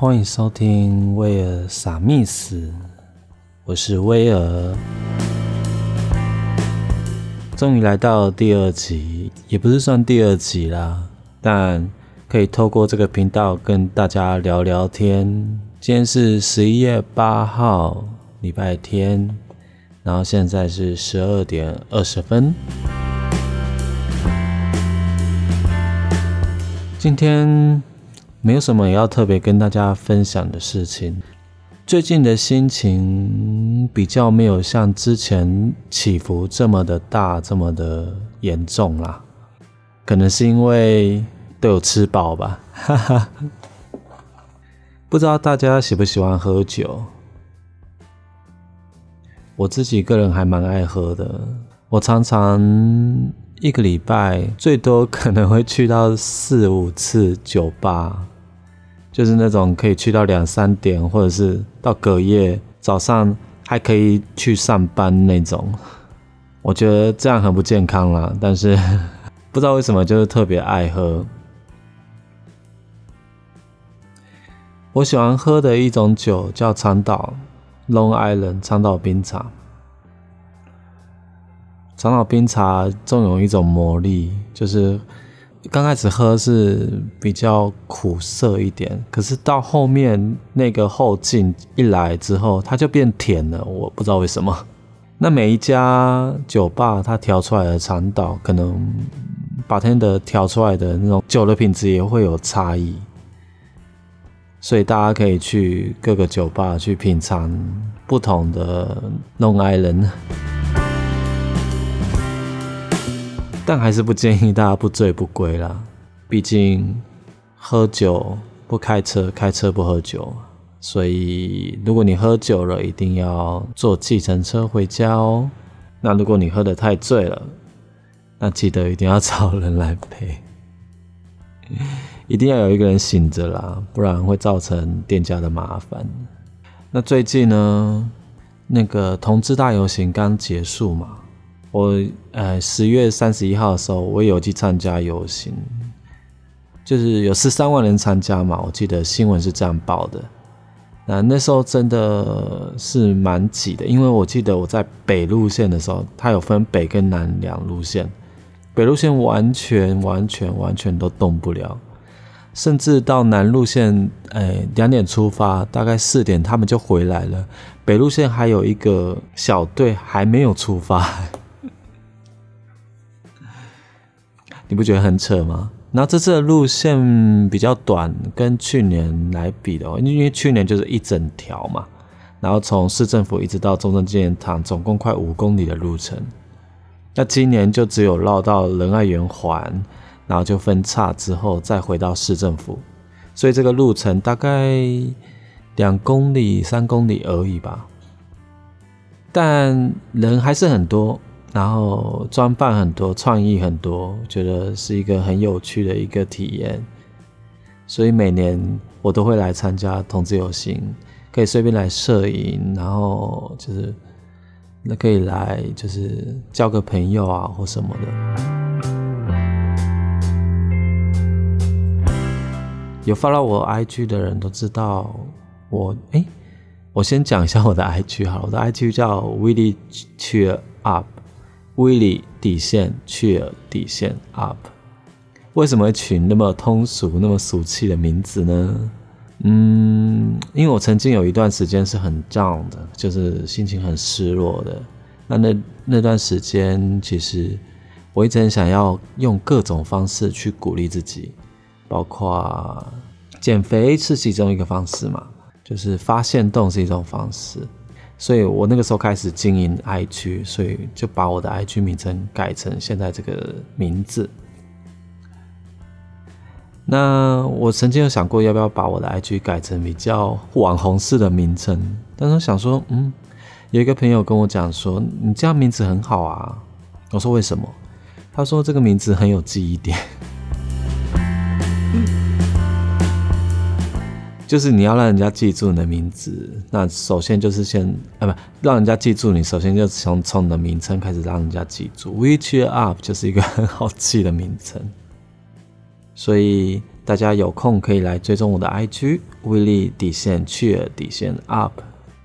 欢迎收听威尔傻密斯，我是威尔。终于来到第二集，也不是算第二集啦，但可以透过这个频道跟大家聊聊天。今天是十一月八号，礼拜天，然后现在是十二点二十分。今天没有什么要特别跟大家分享的事情。最近的心情比较没有像之前起伏这么的大，这么的严重啦。可能是因为都有吃饱吧，哈哈。不知道大家喜不喜欢喝酒？我自己个人还蛮爱喝的，我常常一个礼拜最多可能会去到四五次酒吧。就是那种可以去到两三点，或者是到隔夜早上还可以去上班那种，我觉得这样很不健康啦。但是不知道为什么就是特别爱喝。我喜欢喝的一种酒叫长岛 （Long Island） 长岛冰茶。长岛冰茶总有一种魔力，就是。刚开始喝是比较苦涩一点，可是到后面那个后劲一来之后，它就变甜了。我不知道为什么。那每一家酒吧它调出来的长岛，可能把天的调出来的那种酒的品质也会有差异，所以大家可以去各个酒吧去品尝不同的弄爱人。但还是不建议大家不醉不归啦，毕竟喝酒不开车，开车不喝酒，所以如果你喝酒了，一定要坐计程车回家哦。那如果你喝得太醉了，那记得一定要找人来陪，一定要有一个人醒着啦，不然会造成店家的麻烦。那最近呢，那个同志大游行刚结束嘛。我呃十月三十一号的时候，我有去参加游行，就是有十三万人参加嘛，我记得新闻是这样报的。那那时候真的是蛮挤的，因为我记得我在北路线的时候，它有分北跟南两路线，北路线完全完全完全都动不了，甚至到南路线，哎两点出发，大概四点他们就回来了，北路线还有一个小队还没有出发。你不觉得很扯吗？然后这次的路线比较短，跟去年来比的话，因为去年就是一整条嘛，然后从市政府一直到中正纪念堂，总共快五公里的路程。那今年就只有绕到仁爱圆环，然后就分叉之后再回到市政府，所以这个路程大概两公里、三公里而已吧。但人还是很多。然后装扮很多，创意很多，觉得是一个很有趣的一个体验。所以每年我都会来参加同志游行，可以随便来摄影，然后就是那可以来就是交个朋友啊或什么的。有发到我 IG 的人都知道我哎，我先讲一下我的 IG 好，我的 IG 叫 Willie Cheer Up。Willy 底线，cheer，底线 up，为什么会取那么通俗、那么俗气的名字呢？嗯，因为我曾经有一段时间是很 down 的，就是心情很失落的。那那那段时间，其实我一直很想要用各种方式去鼓励自己，包括减肥是其中一个方式嘛，就是发现动是一种方式。所以我那个时候开始经营 IG，所以就把我的 IG 名称改成现在这个名字。那我曾经有想过要不要把我的 IG 改成比较网红式的名称，但是想说，嗯，有一个朋友跟我讲说，你这样名字很好啊。我说为什么？他说这个名字很有记忆点。就是你要让人家记住你的名字，那首先就是先啊不，让人家记住你，首先就从从你的名称开始让人家记住。We cheer up 就是一个很好记的名称，所以大家有空可以来追踪我的 IG 威力底线 cheer 底线 up，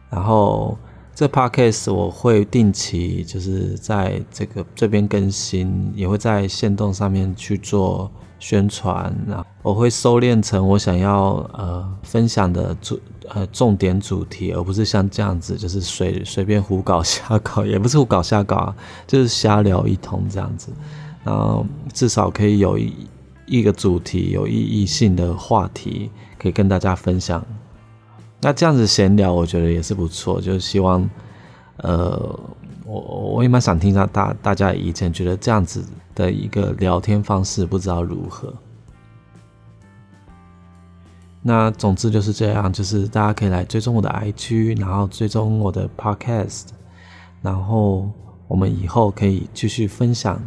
然后这 podcast 我会定期就是在这个这边更新，也会在线动上面去做宣传，然后我会收敛成我想要呃分享的主呃重点主题，而不是像这样子就是随随便胡搞瞎搞，也不是胡搞瞎搞啊，就是瞎聊一通这样子，然后至少可以有一。一个主题有意义性的话题可以跟大家分享，那这样子闲聊我觉得也是不错，就是希望，呃，我我也蛮想听一下大大家以前觉得这样子的一个聊天方式不知道如何。那总之就是这样，就是大家可以来追踪我的 IG，然后追踪我的 Podcast，然后我们以后可以继续分享，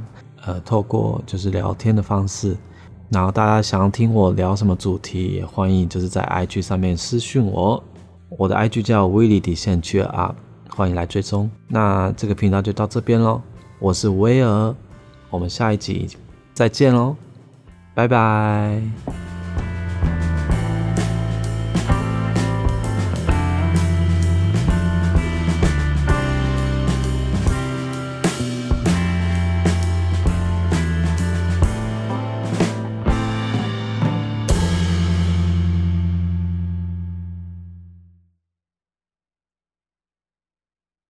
呃，透过就是聊天的方式。然后大家想要听我聊什么主题，也欢迎就是在 IG 上面私讯我，我的 IG 叫威利底线 cheer up，欢迎来追踪。那这个频道就到这边喽，我是威尔，我们下一集再见喽，拜拜。